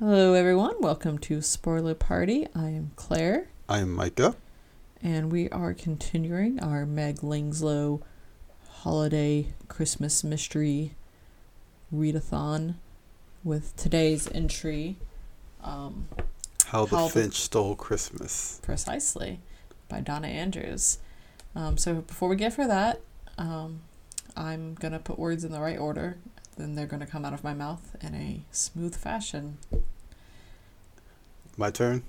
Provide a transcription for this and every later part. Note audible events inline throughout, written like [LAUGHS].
Hello, everyone. Welcome to Spoiler Party. I am Claire, I'm Micah. and we are continuing our Meg Langslow holiday Christmas mystery readathon with today's entry. Um, How the How the- Finch Stole Christmas. precisely by Donna Andrews. Um, so before we get for that, um, I'm gonna put words in the right order. Then they're gonna come out of my mouth in a smooth fashion. My turn.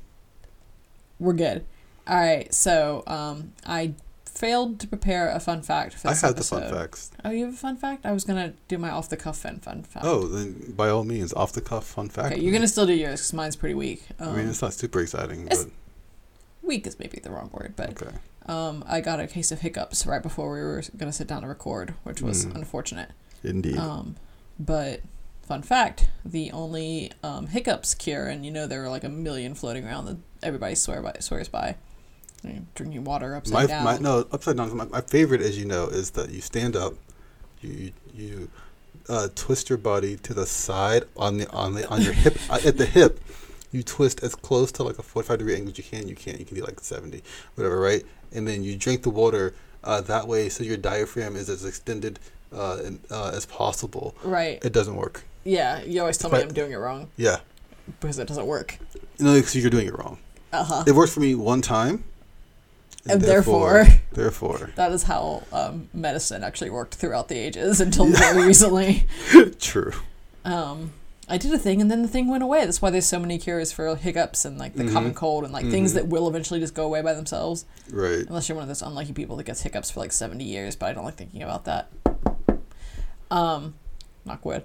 We're good. All right. So um, I failed to prepare a fun fact for this I had the fun facts. Oh, you have a fun fact? I was gonna do my off the cuff fun fun fact. Oh, then by all means, off the cuff fun fact. Okay, you're gonna still do yours because mine's pretty weak. Um, I mean, it's not super exciting, but weak is maybe the wrong word, but okay. um, I got a case of hiccups right before we were gonna sit down to record, which was Mm. unfortunate. Indeed. Um, but fun fact: the only um, hiccups cure, and you know there are like a million floating around that everybody swear by swears by. You know, drinking water upside my, down. my no upside down. My, my favorite, as you know, is that you stand up, you you uh, twist your body to the side on the on the on your hip [LAUGHS] at the hip. You twist as close to like a forty-five degree angle as you can. You can't. You can do like seventy, whatever, right? And then you drink the water uh, that way, so your diaphragm is as extended uh, uh, as possible. right? It doesn't work. Yeah, you always tell me But- I'm doing it wrong Yeah, because it doesn't work. no, because you're doing it wrong. Uh huh. It worked for me one time, And therefore- [LAUGHS] therefore, That is how um, medicine actually worked throughout the ages until very recently. [LAUGHS] true. Um, I did a thing and then the thing went away. That's why there's so many cures for hiccups and like the Mhm. common cold and like things Mhm. that will eventually just go away by themselves. Right. Unless you're one of those unlucky people that gets hiccups for like 70 years, but I don't like thinking about that. Um, knock wood.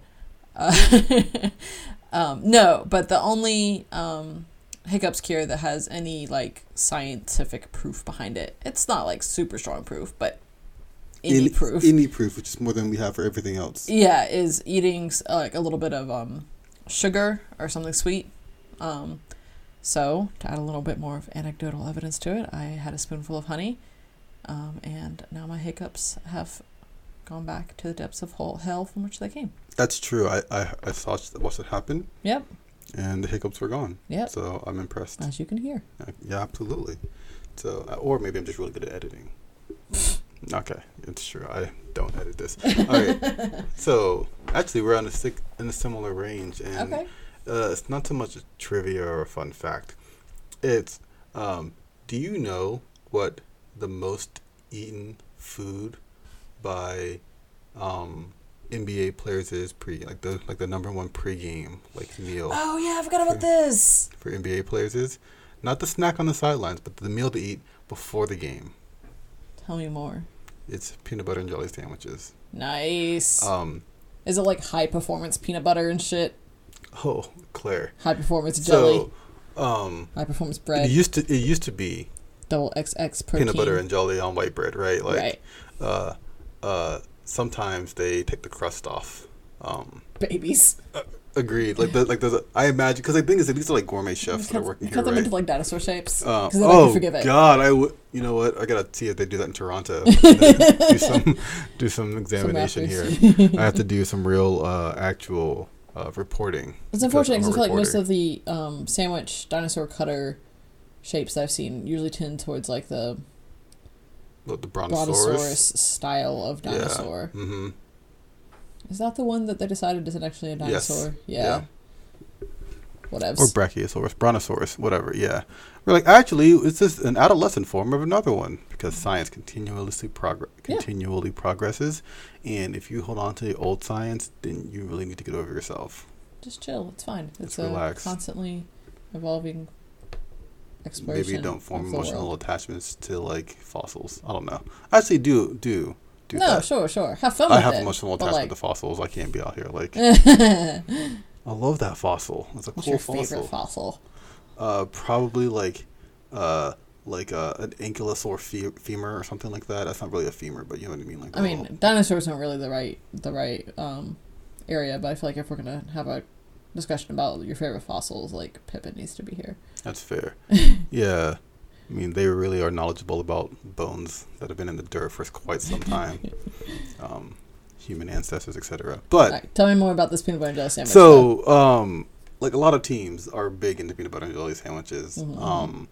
Uh, [LAUGHS] um, no, but the only um, hiccups cure that has any like scientific proof behind it, it's not like super strong proof, but any Any- proof. Any proof, which is more than we have for everything else. yeah, is eating uh, like a little bit of um, sugar or something sweet. Um, so to add a little bit more of anecdotal evidence to it, I had a spoonful of honey, um, and now my hiccups have gone back to the depths of hell from which they came. That's true. I I, I saw watched it happen, Yep, and the hiccups were gone. yep. So I'm impressed. As you can hear. Uh, Yeah, absolutely. So, uh, or maybe I'm just really good at editing. [LAUGHS] Okay, it's true. I don't edit this. All right. [LAUGHS] so actually, we're on a sick in a similar range, and Okay. uh, it's not so much a trivia or a fun fact. It's um, do you know what the most eaten food by um, NBA players is pre like the like the number one pregame like meal Oh yeah, I forgot about this. for NBA players is not the snack on the sidelines, but the meal to eat before the game. Tell me more. It's peanut butter and jelly sandwiches. Nice. Um, Is it like high performance peanut butter and shit? oh, Claire. High performance jelly, So, um, high performance it bread, used to it used to be double XX protein. peanut butter and jelly on white bread, right? Like, right. uh, uh, sometimes they take the crust off. Um, Babies. agreed. Like, the, like there's a, I imagine because the thing is these are like gourmet chefs that are working here, cut them right? into like dinosaur shapes. Um, 'cause then I can oh. God! I would. You know what? I gotta see if they do that in Toronto. [LAUGHS] do some [LAUGHS] do some examination here. I have to [LAUGHS] do some real uh, actual uh, reporting. It's unfortunate because I feel like most of the um, sandwich dinosaur cutter shapes that I've seen usually tend towards like the the, the brontosaurus brontosaurus. style of dinosaur. Yeah. Mm-hmm. Is that the one that they decided isn't actually a Yes. dinosaur? Yeah. Yeah. Whatever. Or brachiosaurus, brontosaurus, whatever. Yeah. We're like actually, it's just an adolescent form of another one because science continuously Yeah. continually progresses, and if you hold on to the old science, then you really need to get over yourself. Just chill. It's fine. It's Just a relax. constantly evolving exploration. Maybe don't form emotional world. attachments to like fossils. I don't know. I actually, do do do No, that. sure, sure. Have fun I have it. emotional attachment to fossils. I can't be out here like like, [LAUGHS] I love that fossil. It's a What's cool your fossil. favorite fossil? Uh, probably like uh like uh, an ankylosaur fe- femur or something like that. That's not really a femur, but you know what I mean. Like I a mean, little- dinosaurs aren't really the right the right um, area, but I feel like if we're gonna have a discussion about your favorite fossils, like Pippin needs to be here. that's fair. [LAUGHS] yeah, I mean they really are knowledgeable about bones that have been in the dirt for quite some time, [LAUGHS] um, human ancestors, etc. But Alright, tell me more about this peanut butter and jelly sandwich. So, um, like a lot of teams are big into peanut butter and jelly sandwiches. Mhm. Um,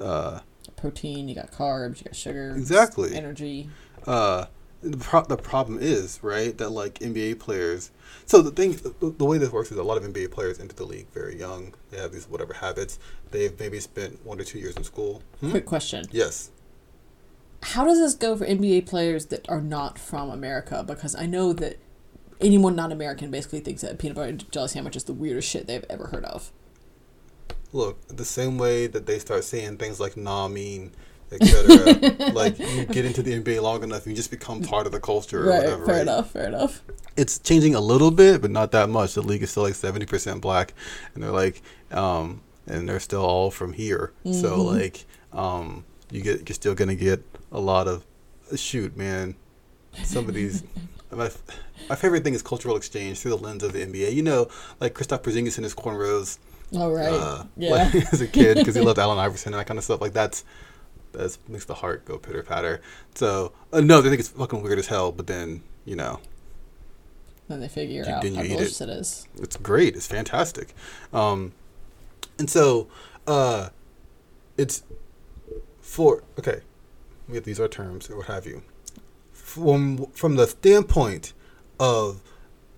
uh, Protein, you got carbs, you got sugar, Exactly. energy. uh, the, pro- the problem is right that like NBA players. So the thing, the, the way this works is a lot of NBA players enter the league very young. They have these whatever habits. They've maybe spent one or two years in school. Hmm? Quick question: Yes. How does this go for NBA players that are not from America? Because I know that anyone not American basically thinks that a peanut butter and jelly sandwich is the weirdest shit they've ever heard of. Look, the same way that they start saying things like "nah," mean, etc. [LAUGHS] like you get into the NBA long enough, you just become [LAUGHS] part of the culture or right, whatever. fair right? enough, fair enough. It's changing a little bit, but not that much. The league is still like seventy percent black, and they're like, um, and they're still all from here. So Mhm. like, um, you get you're still gonna get a lot of shoot, man. Some of these. [LAUGHS] My, my favorite thing is cultural exchange through the lens of the NBA. You know, like Kristaps Porzingis and his cornrows, All right, uh, yeah. like, as a kid because he loved Allen Iverson and that kind of stuff. Like that's that makes the heart go pitter patter. So uh, no, they think it's fucking weird as hell. But then you know, then they figure You- out how eat it. delicious it is. it's great. It's fantastic. Um, and so uh, it's for okay. We these are terms or what have you. From from the standpoint of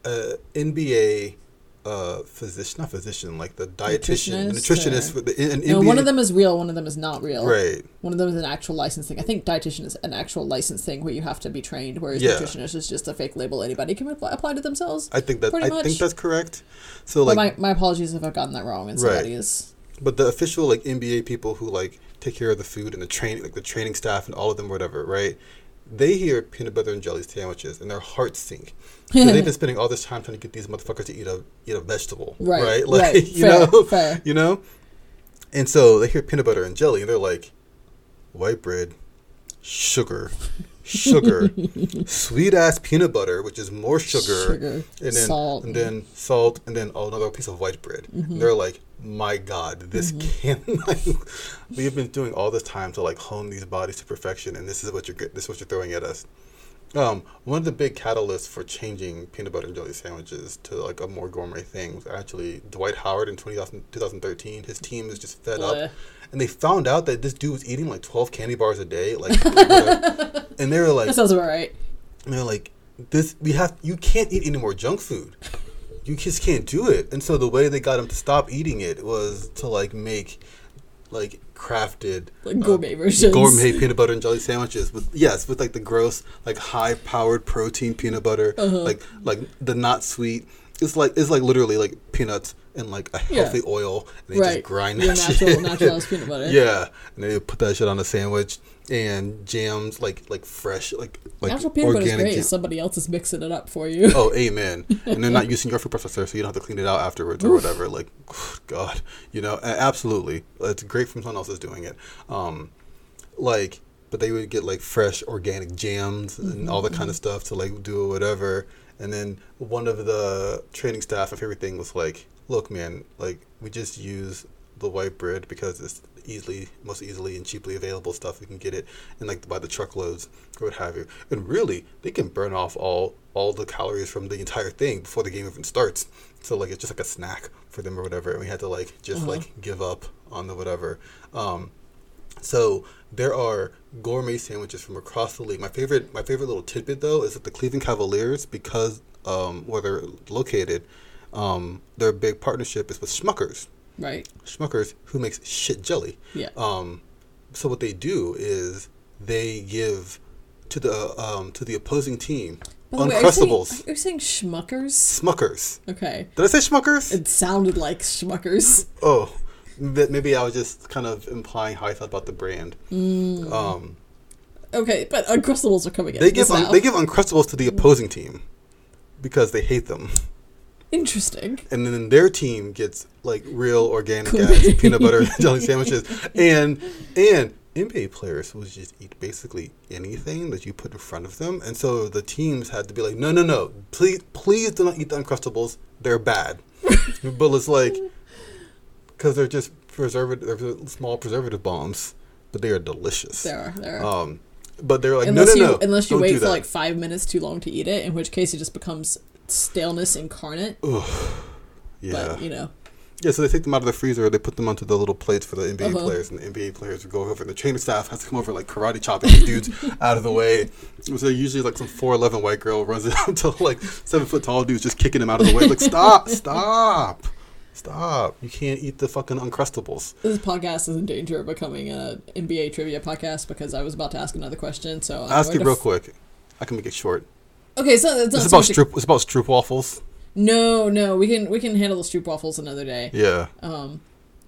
uh, NBA. Uh, physician, not physician, like the dietitian, Nutritionist, nutritionist. or- the, an No, one of them is real, one of them is not real. right? One of them is an actual license thing. I think dietitian is an actual license thing where you have to be trained, whereas Yeah. nutritionist is just a fake label anybody can apply, apply to themselves. I think that I much. think that's correct. So like, my, my apologies if I've gotten that wrong and Right. is. but the official like NBA people who like take care of the food and the training, like the training staff and all of them, whatever, right? They hear peanut butter and jelly sandwiches and their hearts sink. So they've been [LAUGHS] spending all this time trying to get these motherfuckers to eat a eat a vegetable, Right, right? [LAUGHS] Like right, you fair, know, fair. you know. And so they hear peanut butter and jelly, and they're like, white bread, sugar, sugar, [LAUGHS] sweet ass peanut butter, which is more sugar, Sugar, and then salt. and then salt, and then oh, another piece of white bread. Mm-hmm. And they're like, my God, this can't. [LAUGHS] Like, we've been doing all this time to like hone these bodies to perfection, and this is what you're this is what you're throwing at us. Um, one of the big catalysts for changing peanut butter and jelly sandwiches to like a more gourmet thing was actually Dwight Howard in 2000, 2013. His team was just fed up, and they found out that this dude was eating like 12 candy bars a day, like. [LAUGHS] and they were like, That sounds about right. and they're like, this we have you can't eat any more junk food. You just can't do it. And so the way they got him to stop eating it was to like make like crafted Like gourmet versions. Uh, gourmet peanut butter and jelly sandwiches with yes, with like the gross like high powered protein peanut butter, Uh-huh. like like the not sweet. It's like it's like literally like peanuts and like a Yeah. healthy oil and they right. just grind that natural, shit. natural [LAUGHS] peanut butter. Yeah, and they put that shit on a sandwich and jams like like fresh like like natural peanut butter is organic great. jam. Somebody else is mixing it up for you. Oh, amen. And they're not [LAUGHS] using your food processor, so you don't have to clean it out afterwards or whatever. Like, [SIGHS] God, you know, absolutely, it's great from someone else is doing it. Um, like, but they would get like fresh organic jams and all that kind of stuff to like do whatever. And then one of the training staff, my favorite thing was like, look, man, like we just use the white bread because it's easily, most easily and cheaply available stuff. We can get it and like by the truckloads or what have you. And really, they can burn off all all the calories from the entire thing before the game even starts. So like it's just like a snack for them or whatever. And we had to like just Uh-huh. like give up on the whatever. Um, so there are gourmet sandwiches from across the league. My favorite, my favorite little tidbit though is that the Cleveland Cavaliers, because um, where they're located, um, their big partnership is with Schmuckers. Right. Schmuckers, who makes shit jelly. Yeah. Um, so what they do is they give to the um, to the opposing team By the way, are you, saying, are you saying schmuckers? Smuckers. Okay. Did I say Schmuckers? It sounded like schmuckers. oh, m- maybe I was just kind of implying how I felt about the brand. Mm. Um, Okay, but Uncrustables are coming in. they give un- they give Uncrustables to the opposing team because they hate them, Interesting. and then their team gets like real organic ass [LAUGHS] peanut butter and jelly sandwiches, and and NBA players will just eat basically anything that you put in front of them, and so the teams had to be like, no, no, no, please, please do not eat the Uncrustables. They're bad, [LAUGHS] but it's like because they're just preservative, they're small preservative bombs, but they are delicious. There are. There are. Um, but they're like, unless no, no, you no, unless you wait for that. like five minutes too long to eat it, in which case it just becomes staleness incarnate. yeah. But you know, Yeah, so they take them out of the freezer, they put them onto the little plates for the NBA Uh-huh. players, and the NBA players go over. And the trainer staff has to come over like karate chopping these dudes [LAUGHS] out of the way. So usually like some four eleven white girl runs it [LAUGHS] up to like seven foot tall dudes just kicking him out of the way. Like stop, stop, stop! You can't eat the fucking uncrustables. This podcast is in danger of becoming a NBA trivia podcast because I was about to ask another question. So I'm Ask it real f- quick. I can make it short. Okay, so it's not It's about much stroop. It's about stroop waffles. No, no, we can we can handle the stroop waffles another day. Yeah, Um,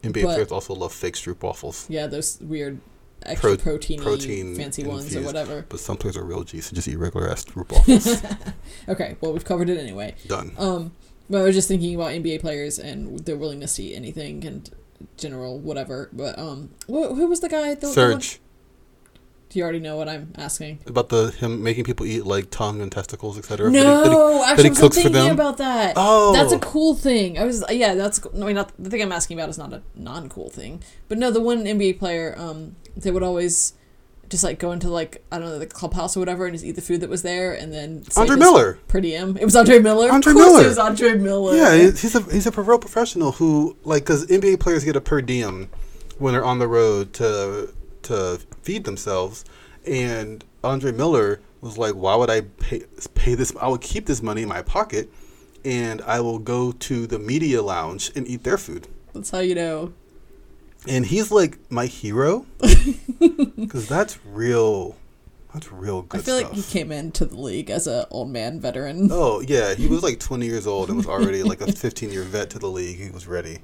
NBA But- players also love fake stroop waffles, yeah, those weird extra Pro- proteiny, protein fancy ones or whatever. but some players are real G, so just eat regular ass stroop waffles. [LAUGHS] Okay, well we've covered it anyway. Done. Um, but I was just thinking about NBA players and their willingness to eat anything and general whatever. But um, who, who was the guy? The, the one- Surge. Do you already know what I'm asking? about the him making people eat like tongue and testicles, etc. No, that actually, he I was cooks for thinking them? about that. Oh, That's a cool thing. I was yeah, that's I mean not the thing I'm asking about is not a non cool thing, but no, the one NBA player um they would always just like go into like I don't know the clubhouse or whatever and just eat the food that was there and then Andre Miller. per diem. It was Andre Miller. Andre of course Miller. It was Andre Miller. Yeah, he's a he's a real professional who like because NBA players get a per diem when they're on the road to to feed themselves, and Andre Miller was like, "Why would I pay pay this? I would keep this money in my pocket, and I will go to the media lounge and eat their food." That's how you know. And he's like my hero [LAUGHS] because that's real. That's real good I feel stuff. like he came into the league as an old man veteran. Oh yeah, he was like [LAUGHS] 20 years old and was already like a 15 year vet to the league. He was ready.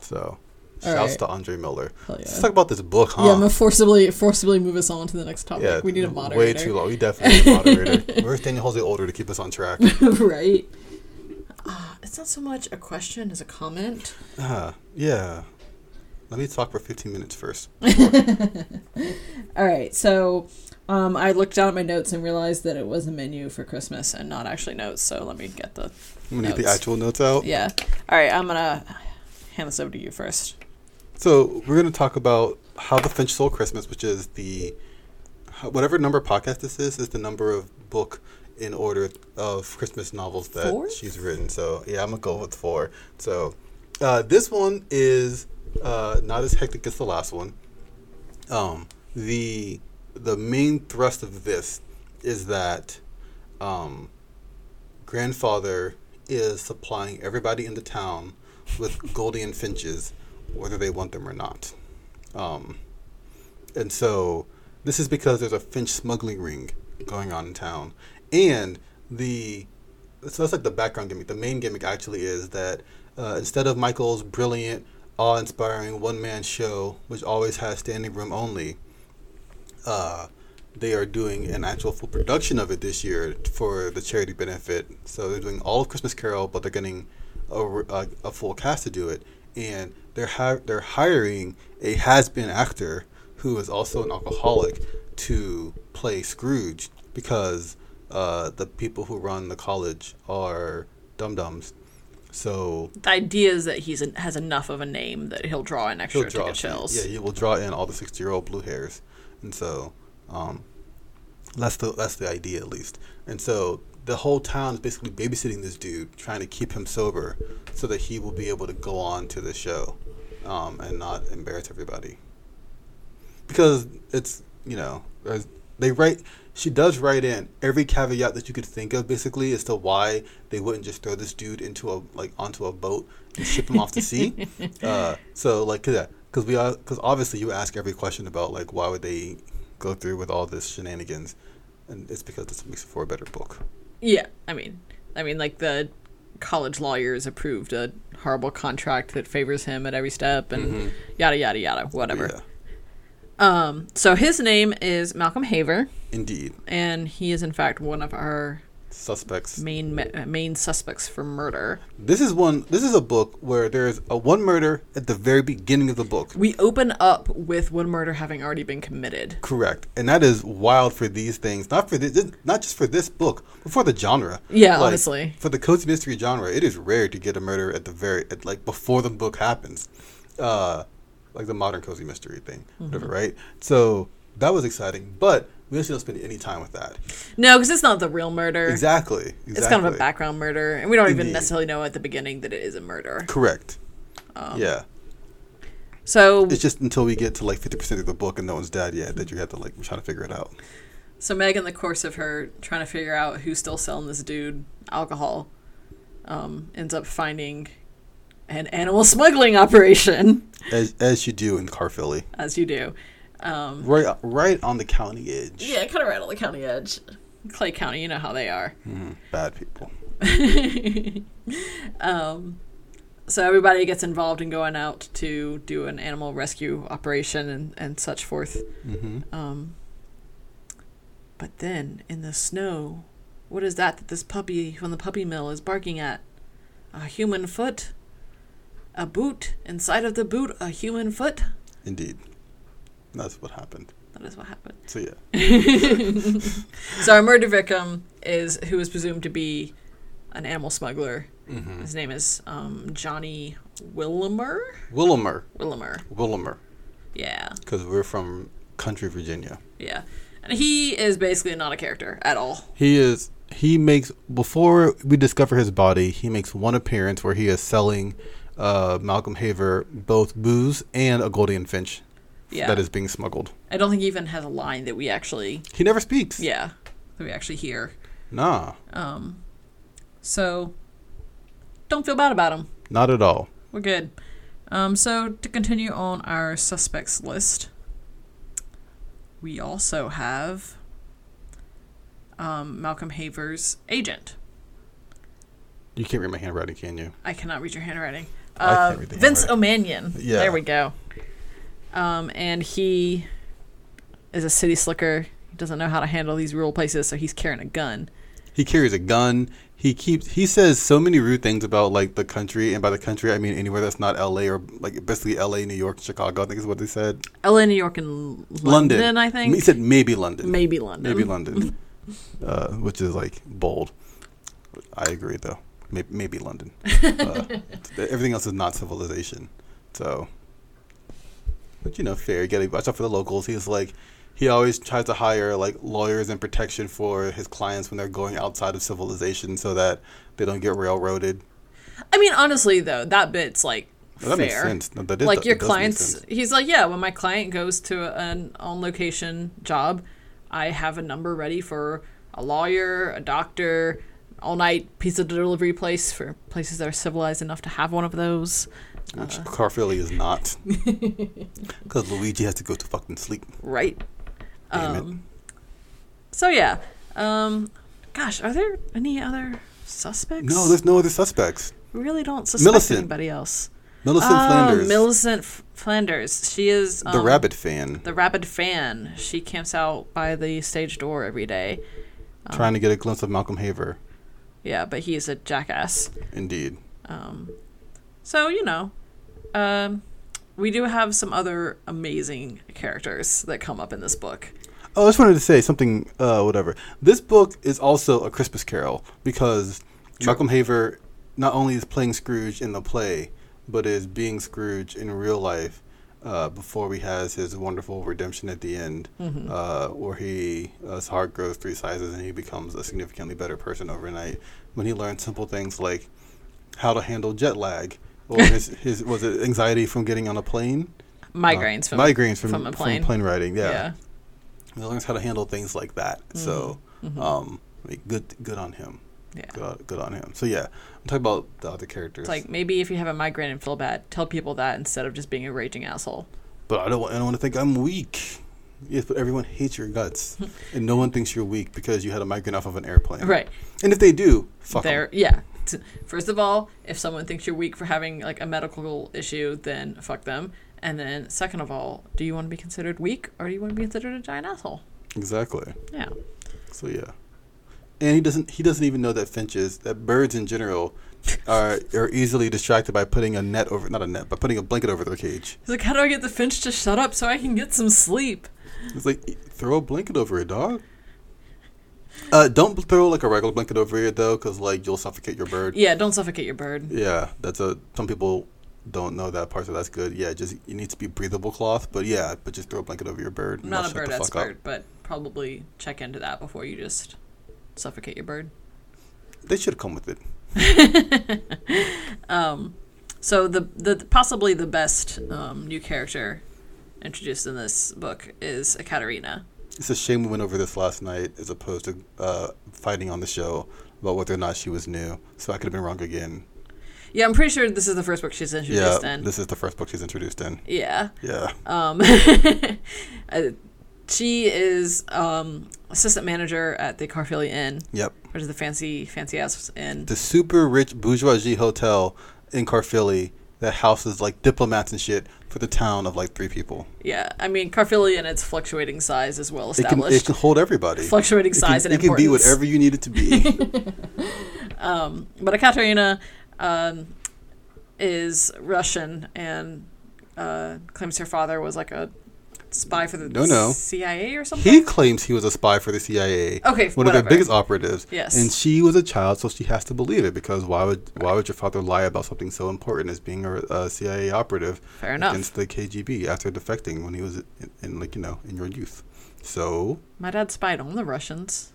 So, All shouts right. to Andre Miller. Hell Let's talk about this book, huh? Yeah, I'm gonna forcibly forcibly move us on to the next topic. Yeah, we need a moderator. Way too long. We definitely need a moderator. [LAUGHS] Where's Daniel Jose Older to keep us on track? right. Uh, it's not so much a question as a comment. Uh, yeah. Let me talk for 15 minutes first. [LAUGHS] All right, so um, I looked down at my notes and realized that it was a menu for Christmas and not actually notes. So let me get the I'm gonna get the actual notes out. yeah. All right, I'm gonna hand this over to you first. So we're gonna talk about how the Finch Stole Christmas, which is the whatever number podcast this is, is the number of book in order of Christmas novels that Four? she's written. So yeah, I'm gonna go with four. So uh, this one is uh, not as hectic as the last one. Um, the the main thrust of this is that um, grandfather is supplying everybody in the town with [LAUGHS] Gouldian finches, whether they want them or not. Um, and so this is because there's a finch smuggling ring going on in town, and the so that's like the background gimmick. The main gimmick actually is that uh, instead of Michael's brilliant, awe-inspiring one-man show, which always has standing room only, uh, they are doing an actual full production of it this year for the charity benefit. So they're doing all of Christmas Carol, but they're getting a, a, a full cast to do it, and they're hi- they're hiring a has-been actor who is also an alcoholic to play Scrooge because uh, the people who run the college are dum dums. So The idea is that he's has enough of a name that he'll draw in extra draw ticket shells. Yeah, he will draw in all the sixty-year-old blue hairs, and so um, that's the that's the idea at least. And so the whole town is basically babysitting this dude, trying to keep him sober, so that he will be able to go on to the show, um, and not embarrass everybody. Because it's you know they write. She does write in every caveat that you could think of, basically, as to why they wouldn't just throw this dude into a like onto a boat and ship him off to sea. [LAUGHS] Uh, so like, yeah, because we because obviously you ask every question about like why would they go through with all this shenanigans, and it's because this makes it for a better book. Yeah, I mean, I mean, like the college lawyers approved a horrible contract that favors him at every step, and yada yada yada, whatever. Yeah, Um, so his name is Malcolm Haver, indeed. and he is in fact one of our Suspects. main ma- main suspects for murder. This is one. This is a book where there's a one murder at the very beginning of the book. We open up with one murder having already been committed. Correct, and that is wild for these things. Not for this, not just for this book, but for the genre. Yeah, honestly. for the cozy mystery genre, it is rare to get a murder at the very, at, like before the book happens, uh, like the modern cozy mystery thing, whatever, Mm-hmm. right? So that was exciting, but we actually don't spend any time with that. No, because it's not the real murder. Exactly, exactly. It's kind of a background murder, and we don't even necessarily know at the beginning that it is a murder. Correct. Um, yeah. So It's just until we get to like fifty percent of the book and no one's dead yet that you have to like try to figure it out. So Meg, in the course of her trying to figure out who's still selling this dude alcohol, um, ends up finding an animal smuggling operation, As as you do in Caerphilly. as you do. Um, Right right on the county edge. yeah, kind of right on the county edge. Clay County, you know how they are. Mhm. Bad people. [LAUGHS] um, so everybody gets involved in going out to do an animal rescue operation and, and such forth. hmm Um, but then in the snow, what is that that this puppy from the puppy mill is barking at? A human foot? A boot? Inside of the boot, a human foot? Indeed. That's what happened. That is what happened. So yeah. [LAUGHS] So our murder victim is who is presumed to be an animal smuggler. Mm-hmm. His name is um, Johnny Willimer. Willimer. Willimer. Willimer. Yeah, Because we're from country Virginia. yeah. And he is basically not a character at all. He is. He makes before we discover his body. He makes one appearance where he is selling uh, Malcolm Haver both booze and a Golden Finch Yeah. that is being smuggled. I don't think he even has a line that we actually, He never speaks. yeah, that we actually hear. Nah, Um, so don't feel bad about him. not at all. We're good. Um, so to continue on our suspects list, we also have um, Malcolm Haver's agent. You can't read my handwriting, can you? I cannot read your handwriting. Uh, Vince. O'Manion. Yeah. There we go. Um, and he is a city slicker. He doesn't know how to handle these rural places, so he's carrying a gun. He carries a gun. He keeps. He says so many rude things about like the country, and by the country I mean anywhere that's not L.A. or like basically L.A., New York, Chicago. I think is what they said. LA, New York, and London, London. I think. He said maybe London. Maybe London. Maybe London, [LAUGHS] uh, which is like bold. I agree, though. Maybe, maybe London. [LAUGHS] Uh, everything else is not civilization. So, but you know, fair. You gotta watch out for the locals. He's like, he always tries to hire like lawyers and protection for his clients when they're going outside of civilization, so that they don't get railroaded. I mean, honestly, though, that bit's like Well, that fair. makes sense. No, that is- like your that clients, he's like, yeah, when my client goes to an on location job, I have a number ready for a lawyer, a doctor, all night pizza delivery place for places that are civilized enough to have one of those. Which Uh. Caerphilly is not, [LAUGHS] because Luigi has to go to fucking sleep. Right. Damn it. um, So yeah. Um, gosh, are there any other suspects? No, there's no other suspects. we really don't suspect Millicent. anybody else. Millicent Oh, Flanders, Millicent F- Flanders. She is the um, rabbit fan, The rabbit fan. She camps out by the stage door every day. Um, trying to get a glimpse of Malcolm Haver. Yeah, but he's a jackass. Indeed. Um, so you know, um, we do have some other amazing characters that come up in this book. Oh, I just wanted to say something. Uh, whatever. This book is also a Christmas Carol because Malcolm Haver not only is playing Scrooge in the play, but is being Scrooge in real life. Uh, before he has his wonderful redemption at the end, Mm-hmm. uh, where he uh, his heart grows three sizes and he becomes a significantly better person overnight. When he learns simple things like how to handle jet lag, or [LAUGHS] his, his was it anxiety from getting on a plane, Migraines Uh, from migraines from, from a plane. from plane riding. yeah. yeah. He learns how to handle things like that. So, Mhm. um, good, good on him. Yeah. Good, good on him. So yeah, I'm talking about the other characters. It's like maybe if you have a migraine and feel bad, tell people that instead of just being a raging asshole. but I don't, want, I don't want to think I'm weak. Yes, but everyone hates your guts, [LAUGHS] and no one thinks you're weak because you had a migraine off of an airplane. Right. And if they do, fuck 'em. There, yeah. First of all, if someone thinks you're weak for having like a medical issue, then fuck them. And then, second of all, do you want to be considered weak or do you want to be considered a giant asshole? Exactly. Yeah. So yeah, and he doesn't. He doesn't even know that finches, that birds in general, are are easily distracted by putting a net over, not a net, but putting a blanket over their cage. He's like, how do I get the finch to shut up so I can get some sleep? It's like "E- throw a blanket over it, dog. Uh, don't throw like a regular blanket over it though, because like you'll suffocate your bird. Yeah, don't suffocate your bird. Yeah, that's a. Some people don't know that part, so that's good. Yeah, just it needs to be breathable cloth, but yeah, but just throw a blanket over your bird. I'm not a bird the fuck up. expert, but probably check into that before you just suffocate your bird. They should have come with it. [LAUGHS] Um, So the the possibly the best um, new character introduced in this book is Ekaterina. It's a shame we went over this last night as opposed to uh, fighting on the show about whether or not she was new. So I could have been wrong again. Yeah, I'm pretty sure this is the first book she's Yeah, introduced in. this is the first book she's introduced in. Yeah. Yeah. Um, [LAUGHS] uh, she is um, assistant manager at the Caerphilly Inn, Yep. which is the fancy fancy ass inn. The super rich bourgeoisie hotel in Caerphilly that houses like diplomats and shit for the town of like three people. Yeah, I mean Caerphilly and its fluctuating size is well It can, established. it can hold everybody. fluctuating It size can, and it can be whatever you need it to be. [LAUGHS] Um, but Ekaterina um, is Russian and uh, claims her father was like a spy for the No, no. CIA or something. he claims he was a spy for the CIA. Okay, one whatever. of their biggest operatives. Yes. And she was a child, so she has to believe it because why would why would your father lie about something so important as being a, a CIA operative Fair enough. against the KGB after defecting when he was in, in like you know in your youth? So My dad spied on the Russians,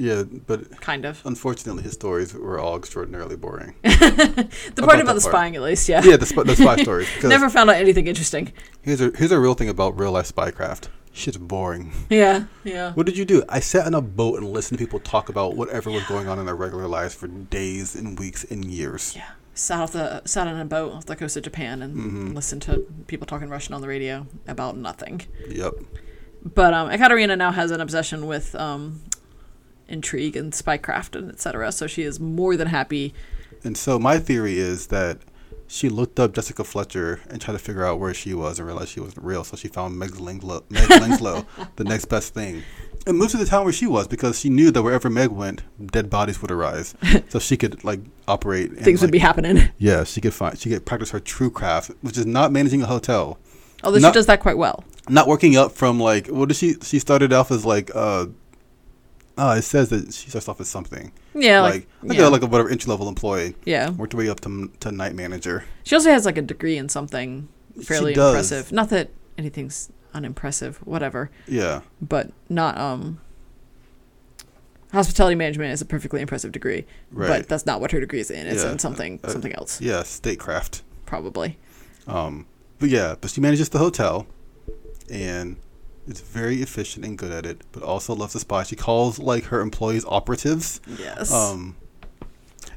yeah, but kind of. unfortunately his stories were all extraordinarily boring. [LAUGHS] The About part about the part. spying, at least, yeah. yeah, the, sp- the spy stories. [LAUGHS] Never found out anything interesting. Here's a here's a real thing about real life spycraft. Shit's boring. Yeah, yeah. What did you do? I sat on a boat and listened to people talk about whatever was going on in their regular lives for days and weeks and years. Yeah. Sat off the sat on a boat off the coast of Japan and Mhm. listened to people talking Russian on the radio about nothing. Yep. But um, Ekaterina now has an obsession with um, intrigue and spycraft and etc. So she is more than happy. And so my theory is that she looked up Jessica Fletcher and tried to figure out where she was and realized she wasn't real. So she found Meg Langslow, Meg [LAUGHS] Langslow the next best thing, and moved to the town where she was because she knew that wherever Meg went, dead bodies would arise. so she could like operate. and, Things would like- be happening. [LAUGHS] Yeah, she could find. She could practice her true craft, which is not managing a hotel. Although Not- she does that quite well. not working up from like what did she she started off as like uh uh it says that she starts off as something Yeah, like like, yeah. a, like a whatever entry level employee yeah. worked her way up to to night manager She also has like a degree in something fairly impressive. Not that anything's unimpressive, whatever, yeah but not um. Hospitality management is a perfectly impressive degree, right but that's not what her degree is in. It's Yeah, in something uh, something else, yeah statecraft probably. um but yeah but she manages the hotel and is very efficient and good at it but also loves to spy she calls like her employees operatives Yes. um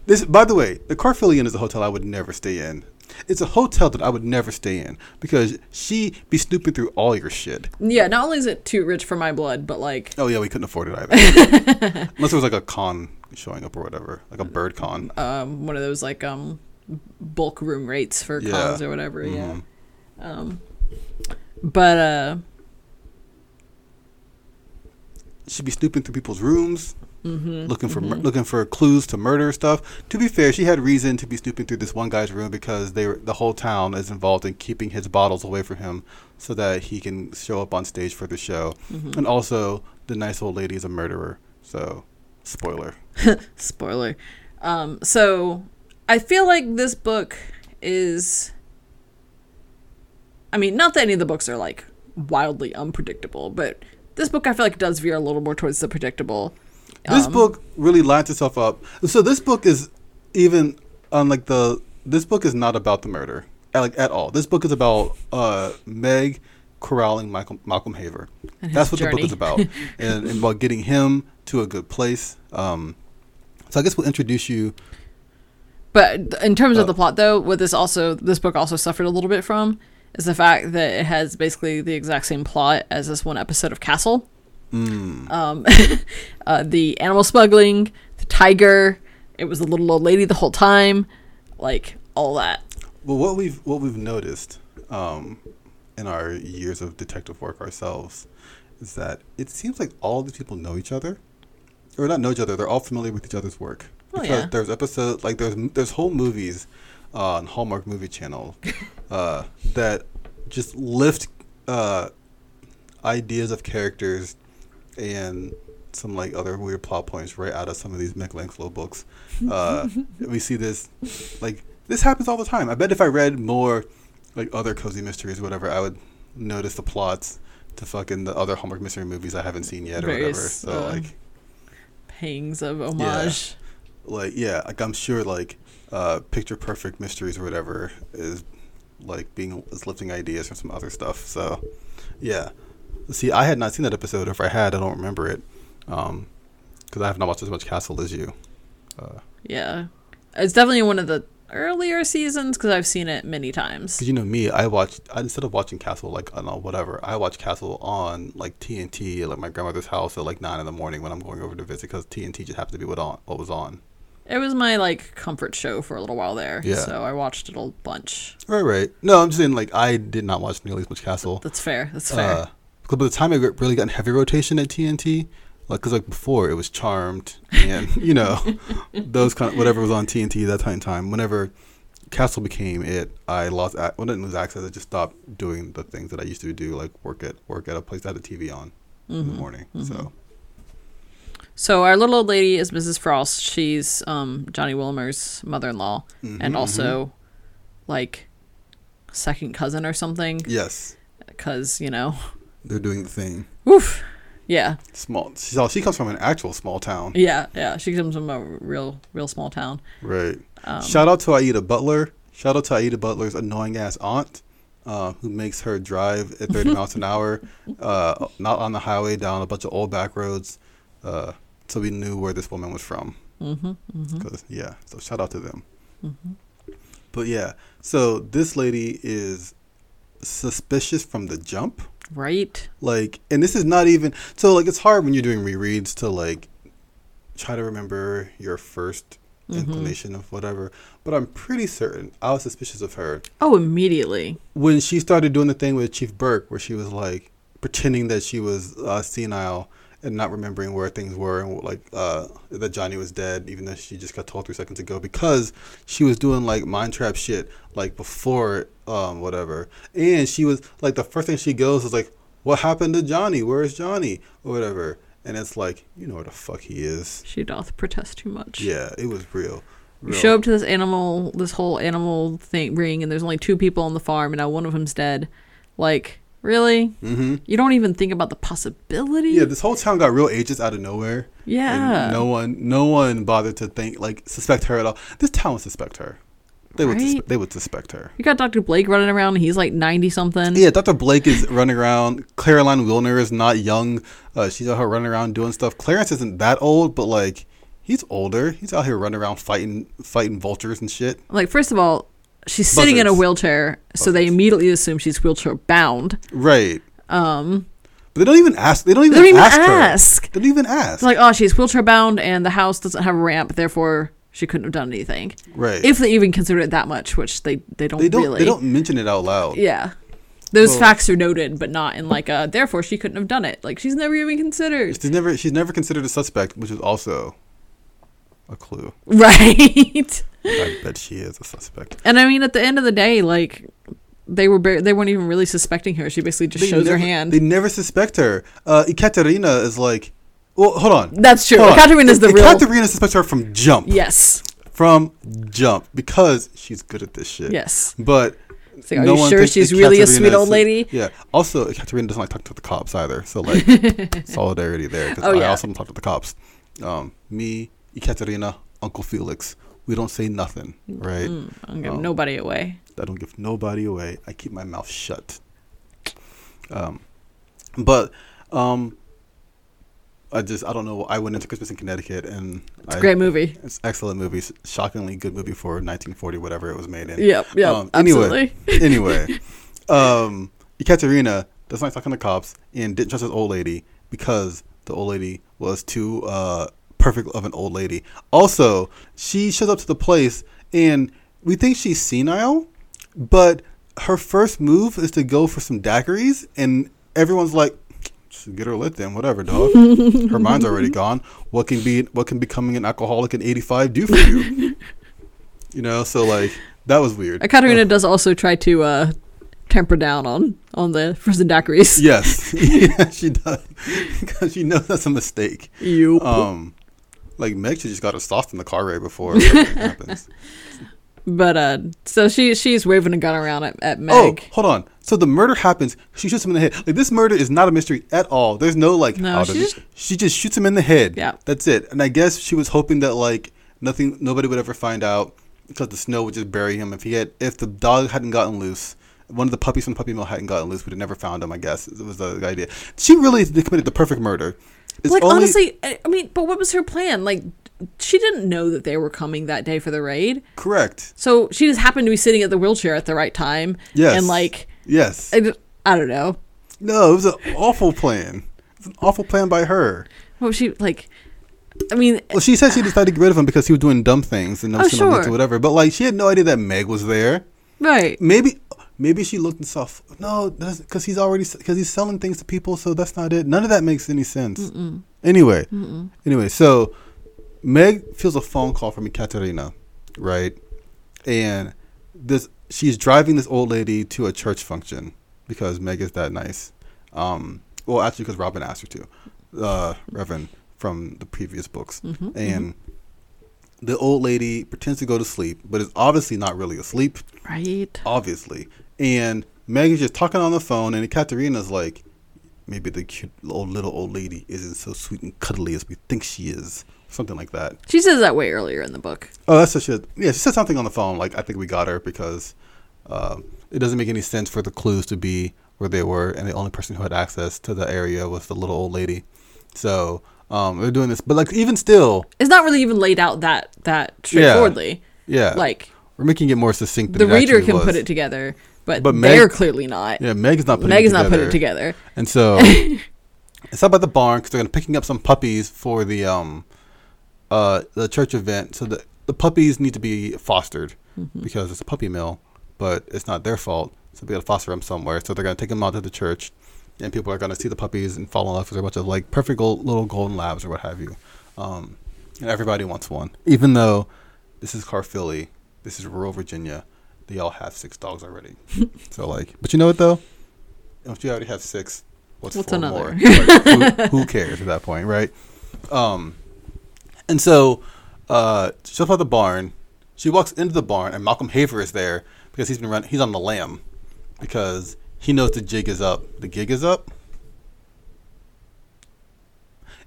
this by the way the Caerphilly Inn is a hotel i would never stay in it's a hotel that i would never stay in because she be snooping through all your shit yeah. Not only is it too rich for my blood, but like Oh yeah, we couldn't afford it either. [LAUGHS] Unless there was like a con showing up or whatever, like a bird con. um one of those like um bulk room rates for Yeah. cons or whatever. Yeah. Mhm. Um, but uh, She'd be snooping through people's rooms, mhm, looking for mhm. looking for clues to murder stuff. To be fair, she had reason to be snooping through this one guy's room because they were, the whole town is involved in keeping his bottles away from him so that he can show up on stage for the show. Mhm. And also, the nice old lady is a murderer. So, spoiler. [LAUGHS] spoiler. Um, so I feel like this book is. I mean, not that any of the books are like wildly unpredictable, but this book I feel like does veer a little more towards the predictable. This Um, book really lines itself up. So this book is even on like the this book is not about the murder at, like at all. This book is about uh Meg corralling Michael Malcolm Haver. That's what the book is about, [LAUGHS] and, and about getting him to a good place. Um, so I guess we'll introduce you. But in terms Uh, of the plot, though, what this also this book also suffered a little bit from is the fact that it has basically the exact same plot as this one episode of Castle. Mm, Um, [LAUGHS] uh, the animal smuggling, the tiger. It was a little old lady the whole time, like all that. well, what we've what we've noticed um, in our years of detective work ourselves is that it seems like all these people know each other, or not know each other. They're all familiar with each other's work. Oh, because yeah. there's episodes like there's there's whole movies uh, on Hallmark Movie Channel [LAUGHS] uh, that just lift uh, ideas of characters and some like other weird plot points right out of some of these Mick Langslow books. Uh, [LAUGHS] we see this like this happens all the time. I bet if I read more like other cozy mysteries or whatever, I would notice the plots to fucking the other Hallmark mystery movies I haven't seen yet or whatever. So uh, like Pangs of homage. like yeah, like I'm sure like uh, picture perfect mysteries or whatever is like being is lifting ideas from some other stuff. So yeah, see, I had not seen that episode. If I had, I don't remember it because I have not watched as much Castle as you. Uh, Yeah. It's definitely one of the earlier seasons because I've seen it many times. Cause you know me, I watched I, instead of watching Castle like on whatever, I watch Castle on like TNT at like my grandmother's house at like nine in the morning when I'm going over to visit because TNT just happened to be what on what was on. It was my like comfort show for a little while there. Yeah. So I watched it a bunch. Right, right. No, I'm just saying like I did not watch nearly as much Castle. That's fair. That's fair. Uh, because by the time I really got in heavy rotation at TNT, like because like before it was Charmed and [LAUGHS] you know those kind of whatever was on TNT that time time. Whenever Castle became it, I lost. ac- Well, I didn't lose access. I just stopped doing the things that I used to do, like work at work at a place that had a TV on in the morning. So So our little old lady is Mrs. Frost. She's um, Johnny Wilmer's mother-in-law, Mm-hmm, and also like second cousin or something. yes, Because you know, they're doing the thing. Oof. Yeah, Small. She, she comes from an actual small town, yeah, yeah. She comes from a real, real small town. right? Um, Shout out to Aida Butler. Shout out to Aida Butler's annoying ass aunt, uh, who makes her drive at 30 [LAUGHS] miles an hour, uh, not on the highway, down a bunch of old back roads. Uh, so we knew where this woman was from. Mm-hmm, 'Cause, yeah, so shout out to them. But yeah, so this lady is suspicious from the jump. Right. Like, and this is not even so. Like, it's hard when you're doing rereads to like try to remember your 1st inclination of whatever. But I'm pretty certain I was suspicious of her Oh, immediately. when she started doing the thing with Chief Burke, where she was like pretending that she was uh, senile and not remembering where things were, and like uh, that Johnny was dead, even though she just got told three seconds ago, because she was doing like mind trap shit like before um, whatever, and she was like the first thing she goes is like, "What happened to Johnny? Where is Johnny?" or whatever, and it's like, you know where the fuck he is. She doth protest too much. Yeah, it was real. You real. show up to this animal, this whole animal thing ring, and there's only two people on the farm, and now one of them's dead. Like, really? Mm-hmm. You don't even think about the possibility? Yeah, this whole town got real ages out of nowhere. Yeah. And no one, no one bothered to think like suspect her at all. This town would suspect her. They would, Right? suspe- they would suspect her. You got Dr. Blake running around, and he's like 90 something. Yeah, Dr. Blake is running around. Caroline Willner is not young. Uh, she's out here running around doing stuff. Clarence isn't that old, but like he's older. He's out here running around fighting, fighting vultures and shit. Like, first of all, she's sitting in a wheelchair, so they immediately assume she's wheelchair bound. Right. Um, But they don't even ask. They don't they even, don't even ask. They don't even ask. It's like, oh, she's wheelchair bound, and the house doesn't have a ramp, therefore she couldn't have done anything. right. If they even consider it that much, which they they don't, they don't, really. they don't mention it out loud. Yeah. Those Well- facts are noted, but not in like a therefore she couldn't have done it. Like she's never even considered. She's never, she's never considered a suspect, which is also a clue. Right. [LAUGHS] I bet she is a suspect. and I mean at the end of the day, like they were bar- they weren't even really suspecting her. She basically just They shows her hand. They never suspect her. Uh, Ekaterina is like, well, hold on. That's true. Hold is the real Ekaterina suspects her from jump. Yes. From jump because she's good at this shit. Yes. But like, are no you sure she's really a sweet old lady? Yeah. Also, Ekaterina doesn't like talking to the cops either. So like, [LAUGHS] solidarity there. Because Oh, I yeah. also don't talk to the cops. Um, me, Ekaterina, Uncle Felix, we don't say nothing, right? Mm, I'm giving Oh. nobody away. I don't give nobody away. I keep my mouth shut. Um, but um, I just I don't know. I went into Christmas in Connecticut, and It's I, a great movie. It's excellent movie. Shockingly good movie for 1940, whatever it was made in. Yep. Yep. Um, anyway, absolutely. [LAUGHS] anyway, [LAUGHS] um, Ekaterina doesn't like talking to cops and didn't trust his old lady because the old lady was too uh, perfect of an old lady. Also, she shows up to the place and we think she's senile, but her first move is to go for some daiquiris, and everyone's like. Get her lit then, whatever, dog. [LAUGHS] her mind's already gone. What can be what can becoming an alcoholic in eighty five do for you? [LAUGHS] you know, so like that was weird. Katarina does also try to uh, temper down on on the frozen daiquiris. Yes, [LAUGHS] yeah, she does because she knows that's a mistake. You. Um, like Meg, she just got a sauce in the car right before [LAUGHS] it happens. But uh, so she she's waving a gun around at, at Oh, Meg. hold on. So the murder happens. She shoots him in the head. Like this murder is not a mystery at all. There's no like. No, she just- she just shoots him in the head. Yeah. that's it. And I guess she was hoping that like nothing, nobody would ever find out. because the snow would just bury him. If he had, if the dog hadn't gotten loose, one of the puppies from the puppy mill hadn't gotten loose, we'd have never found him. I guess it was the idea. She really committed the perfect murder. Like only- honestly, I mean, but what was her plan? Like, she didn't know that they were coming that day for the raid, correct. so she just happened to be sitting at the wheelchair at the right time. Yes. and like, Yes. I, I don't know. No, it was an awful plan. It's an awful plan by her. What was she like? I mean, Well, she said she decided to get rid of him because he was doing dumb things and Oh, going to lead sure. whatever. But like, she had no idea that Meg was there. right? Maybe, maybe she looked and saw. f- No, because he's already because he's selling things to people. So that's not it. None of that makes any sense. Anyway, anyway, so Meg feels a phone call from Ekaterina, right? And this she's driving this old lady to a church function because Meg is that nice. Um, well, actually, because Robyn asked her to, uh, Reverend from the previous books, and the old lady pretends to go to sleep, but is obviously not really asleep Right. obviously. And Meg is just talking on the phone, and Katerina's like, maybe the cute old little old lady isn't so sweet and cuddly as we think she is, something like that. She says that way earlier in the book. Oh, that's such a yeah. She said something on the phone like, I think we got her because uh, it doesn't make any sense for the clues to be where they were, and the only person who had access to the area was the little old lady. So um, they're doing this, but like even still, It's not really even laid out that that straightforwardly. yeah, Like we're making it more succinct. the reader can put it together, but, But Meg- they're clearly not. Yeah, Meg is not putting. Meg it is not putting it together. And so [LAUGHS] it's up at the barn because they're gonna picking up some puppies for the um uh the church event. So the the puppies need to be fostered Mm-hmm. because it's a puppy mill, but it's not their fault. So we gotta foster them somewhere. So they're gonna take them out to the church, and people are gonna see the puppies and fall in love because they're a bunch of like perfect gold, little golden labs or what have you. Um, and everybody wants one, even though this is Caerphilly, this is rural Virginia. They all have six dogs already. so like, but you know what though? If you already have six, what's, What's four another? more? Like, who, [LAUGHS] who cares at that point, right? Um, and so uh, she's up at the barn. She walks into the barn, and Malcolm Haver is there because he's been run. He's on the lam because he knows the jig is up. The gig is up.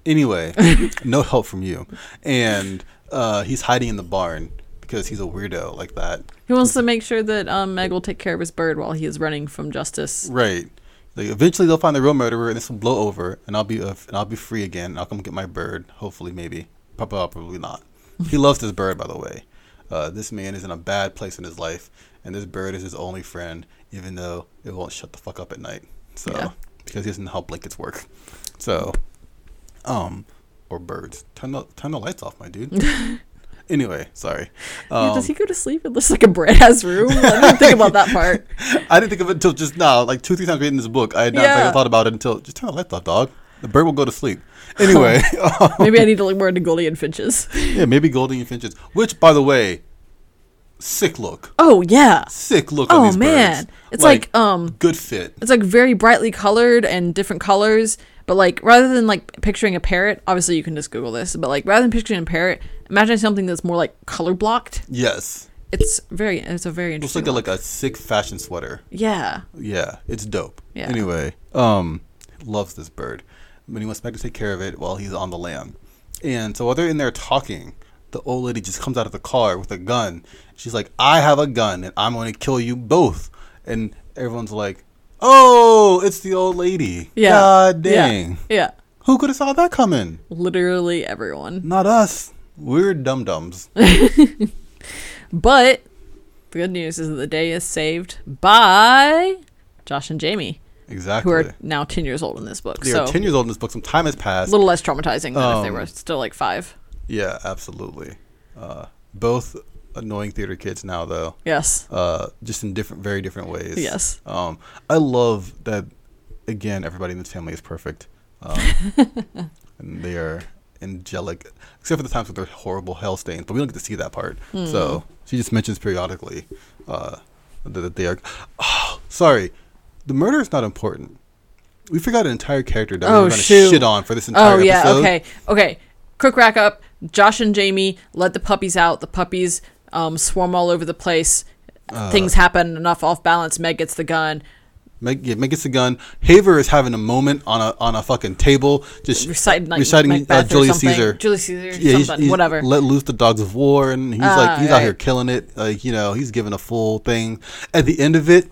Anyway, [LAUGHS] no help from you, and uh, he's hiding in the barn because he's a weirdo like that. He wants to make sure that um, Meg will take care of his bird while he is running from justice. Right. Like eventually they'll find the real murderer, and this will blow over, and I'll be uh, and I'll be free again. And I'll come get my bird. Hopefully, maybe. Probably, probably not. he loves this bird, by the way. Uh, this man is in a bad place in his life, and this bird is his only friend, even though it won't shut the fuck up at night. So Yeah. because he doesn't know how blankets work. So, um, or birds. Turn the turn the lights off, my dude. [LAUGHS] anyway, sorry. yeah, Um, does he go to sleep in this like a bread ass room? I didn't think about that part. [LAUGHS] I didn't think of it until just now. Like two, three times reading this book, I had not Yeah. like, thought about it until just turn the lights off, dog. The bird will go to sleep. Anyway, [LAUGHS] [LAUGHS] Maybe I need to look more into Gouldian Finches. yeah, maybe Gouldian Finches. Which, by the way, sick look, Oh yeah. sick look. Oh man. birds. It's like, um good fit. it's like very brightly colored and different colors. But like rather than like picturing a parrot, obviously you can just Google this, but like rather than picturing a parrot, imagine something that's more like color blocked. Yes, It's very it's a very looks interesting. like a, like a sick fashion sweater. yeah. Yeah, it's dope. Yeah. Anyway, um, loves this bird, but he wants Meg to take care of it while he's on the lam. And so while they're in there talking, the old lady just comes out of the car with a gun. She's like, "I have a gun, and I'm going to kill you both." And everyone's like, "Oh, it's the old lady." Yeah. God Yeah. dang. Yeah. Who could have saw that coming? Literally everyone. Not us. We're dum dums. [LAUGHS] But the good news is that the day is saved by Josh and Jamie, Exactly. who are now 10 years old in this book. they so are ten years old in this book. Some time has passed. a little less traumatizing than if they Um, were still like five. Yeah, absolutely. Uh, both annoying theater kids now, though. Yes. uh, just in different, very different ways. Yes. Um, I love that. Again, everybody in this family is perfect, um, [LAUGHS] and they are angelic, except for the times with their horrible hell stains. But we don't get to see that part. Hmm. So she just mentions periodically uh, that, they are. Oh, sorry, the murder is not important. We forgot an entire character that we Oh, were going to shit on for this entire episode. Oh, yeah. episode. Okay. Okay. Quick rack up. Josh and Jamie let the puppies out. The puppies um, swarm all over the place. Uh. Things happen enough off balance. Meg gets the gun. Meg, yeah, Meg gets a gun. Haver is having a moment on a on a fucking table, just Reciting like reciting uh, Julius. Caesar. Julius Caesar, Yeah, he's, something, he's whatever. Let loose the dogs of war, and he's Ah, like he's out here killing it. Like you know, he's giving a full thing. At the end of it,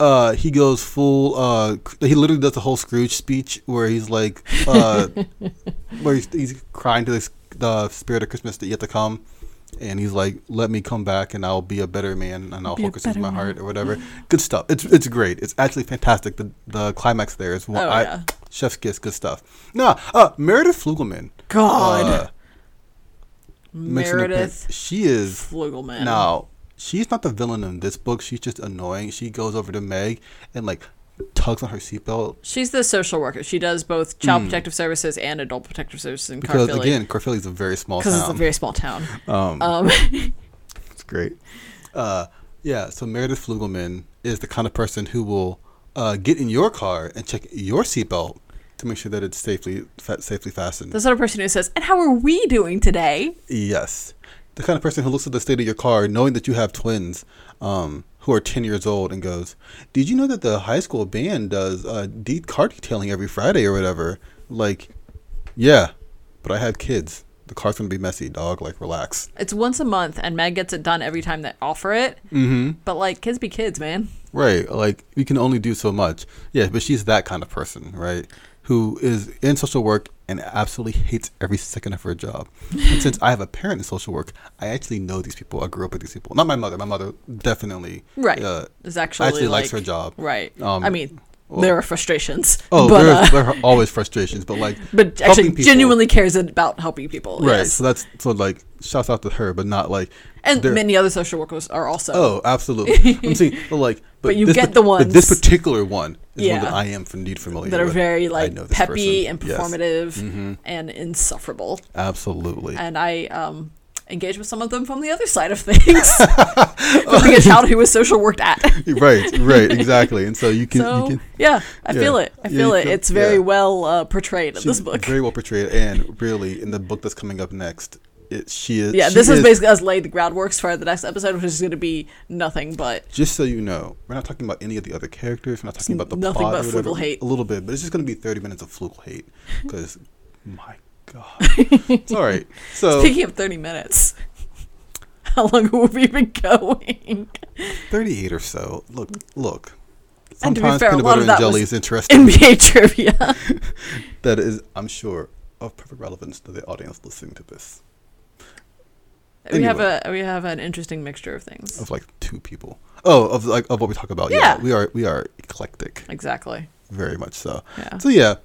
uh, he goes full. Uh, he literally does the whole Scrooge speech where he's like, uh, [LAUGHS] where he's, he's crying to the, the spirit of Christmas that yet to come. And he's like, "Let me come back, and I'll be a better man, and I'll Be a hold Christmas in my better heart, or whatever." Good stuff. It's it's great. It's actually fantastic. The the climax there is one. Oh, I, yeah. Chef's kiss. Good stuff. No, uh, Meredith Flugelman. God, Uh, makes an appearance. Meredith She is Flugelman. now. She's not the villain in this book. She's just annoying. She goes over to Meg and like tugs on her seatbelt She's the social worker. She does both child protective services and adult protective services in because Caerphilly. again, Caerphilly's a very small town. because it's a very small town. um, Um, [LAUGHS] it's great. Uh, yeah. So Meredith Flugelman is the kind of person who will uh, get in your car and check your seatbelt to make sure that it's safely fa- safely fastened. the sort of person who says, "And how are we doing today?" Yes. The kind of person who looks at the state of your car, knowing that you have twins um, who are 10 years old, and goes, Did you know that the high school band does uh, de- car detailing every Friday or whatever? Like, yeah, but I have kids. The car's to be messy, dog. Like, relax. It's once a month, and Meg gets it done every time they offer it. Mm-hmm. But like, kids be kids, man. Right. Like, you can only do so much. Yeah, but she's that kind of person, right? Who is in social work and absolutely hates every second of her job. [LAUGHS] and since I have a parent in social work, I actually know these people. I grew up with these people. Not my mother. My mother definitely Right. uh, Is actually actually like, likes her job. Right. Um, I mean, well- there are frustrations. Oh, but, there, uh, there are always frustrations, but like, [LAUGHS] but actually people- genuinely cares about helping people. right? Yes. So that's so like, shouts out to her, but not like, and many other social workers are also. oh, absolutely. [LAUGHS] I'm saying, but like, but, But you this get pa- the but This particular one is one that I am indeed familiar with. that are with. very like peppy person. and Yes. performative Mhm. and insufferable. Absolutely. And I um engage with some of them from the other side of things. [LAUGHS] [LAUGHS] from being a child who was social worked at. right, right, [LAUGHS] exactly. And so you can, so you can yeah, I yeah. feel it. I feel you it. feel- It's very yeah. well uh, portrayed in she's this book. very well portrayed, and really in the book that's coming up next, it, she is. yeah, she this is basically us laid the groundwork for the next episode, which is going to be nothing but Just so you know, we're not talking about any of the other characters. We're not talking about the nothing plot but or whatever. Hate. A little bit, but it's just going to be 30 minutes of Flugel hate. Because, my God. it's all right. [LAUGHS] So, Speaking of 30 minutes, [LAUGHS] how long have we been going? 38 or so. Look, look. And to be Sometimes fair, peanut butter and that jelly is interesting. NBA trivia. [LAUGHS] that is, I'm sure, of perfect relevance to the audience listening to this. We have a we have an interesting mixture of things. Of like two people. Oh, of like of what we talk about. Yeah. Yeah. we are we are eclectic, Exactly. very much so. Yeah. So yeah,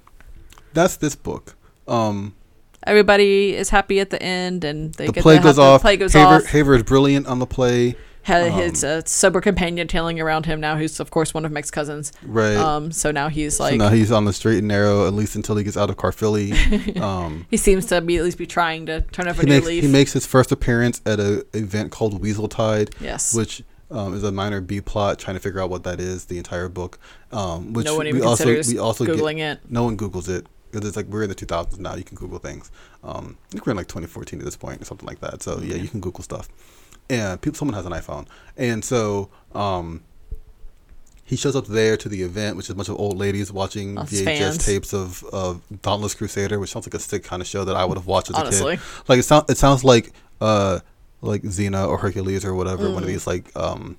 that's this book. Um, Everybody is happy at the end, and they the get play to goes have, off. The play goes Haver, off. Haver is brilliant on the play. Ha- um, his uh, sober companion tailing around him now, who's of course one of Meg's cousins. Right. Um, so now he's so like now he's on the straight and narrow, at least until he gets out of Caerphilly. [LAUGHS] um, he seems to be at least be trying to turn over a new makes leaf. he makes his first appearance at a event called Weasel Tide, yes. which um, is a minor B plot, trying to figure out what that is. The entire book, um, which no one even we also considers we also get googling it. no one Googles it because it's like we're in the 2000s now. You can Google things. Um, I think we're in like 2014 at this point or something like that. So yeah, Yeah. you can Google stuff. And people, someone has an iPhone, and so um, he shows up there to the event, which is a bunch of old ladies watching Us VHS fans. tapes of, of Dauntless Crusader, which sounds like a sick kind of show that I would have watched as a Honestly, kid. Like it sounds it sounds like uh like Xena or Hercules or whatever, one of Mm. these like um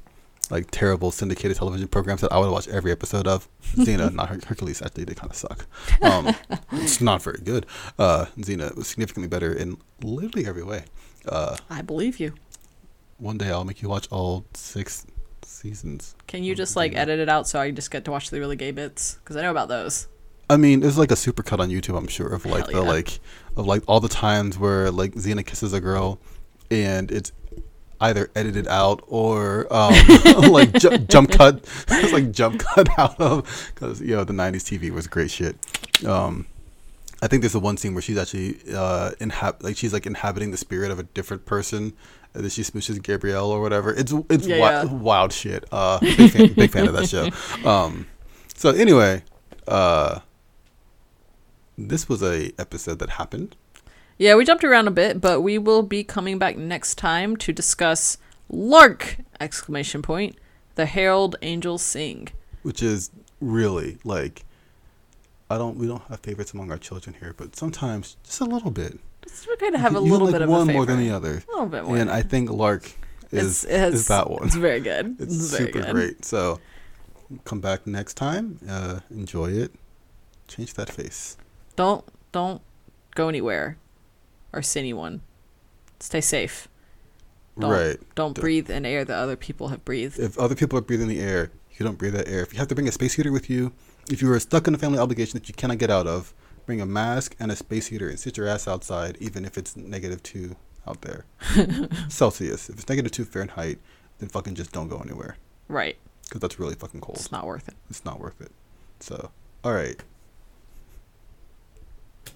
like terrible syndicated television programs that I would watch every episode of. [LAUGHS] Xena, not Her- Hercules, actually did kind of suck. Um, [LAUGHS] it's not very good. Uh, Xena was significantly better in literally every way. Uh, I believe you. one day I'll make you watch all six seasons. Can you just like edit it out so I just get to watch the really gay bits? Because I know about those. I mean, there's like a super cut on YouTube, I'm sure, of like Hell the yeah. like of like all the times where like Xena kisses a girl, and it's either edited out or um, [LAUGHS] like ju- jump [LAUGHS] cut. it's [LAUGHS] like jump cut out of because you know the '90s TV was great shit. Um, I think there's the one scene where she's actually uh, inhab- like she's like inhabiting the spirit of a different person. And then she smooshes Gabrielle or whatever. It's it's Yeah, wi- yeah. wild shit. Uh, big fan, big fan of that show. Um, so anyway, uh, this was a episode that happened. Yeah, we jumped around a bit, but we will be coming back next time to discuss Lark! Exclamation point. The Herald Angels Sing. which is really like I don't we don't have favorites among our children here, but sometimes just a little bit. Just we're gonna have a You- you little like bit of one a more than the other, A little bit more. and I think Lark is It's- is that one. It's very good. [LAUGHS] It's It's very super good. great. So come back next time. Uh, enjoy it. Change that face. Don't don't go anywhere or anyone. Stay safe. Don't- Right. Don't Don't- breathe in air that other people have breathed. If other people are breathing the air, you don't breathe that air. If you have to bring a space heater with you, if you are stuck in a family obligation that you cannot get out of, bring a mask and a space heater and sit your ass outside, even if it's negative two out there. [LAUGHS] Celsius. If it's negative two Fahrenheit, then fucking just don't go anywhere Right. because that's really fucking cold. It's not worth it. It's not worth it. So, all right.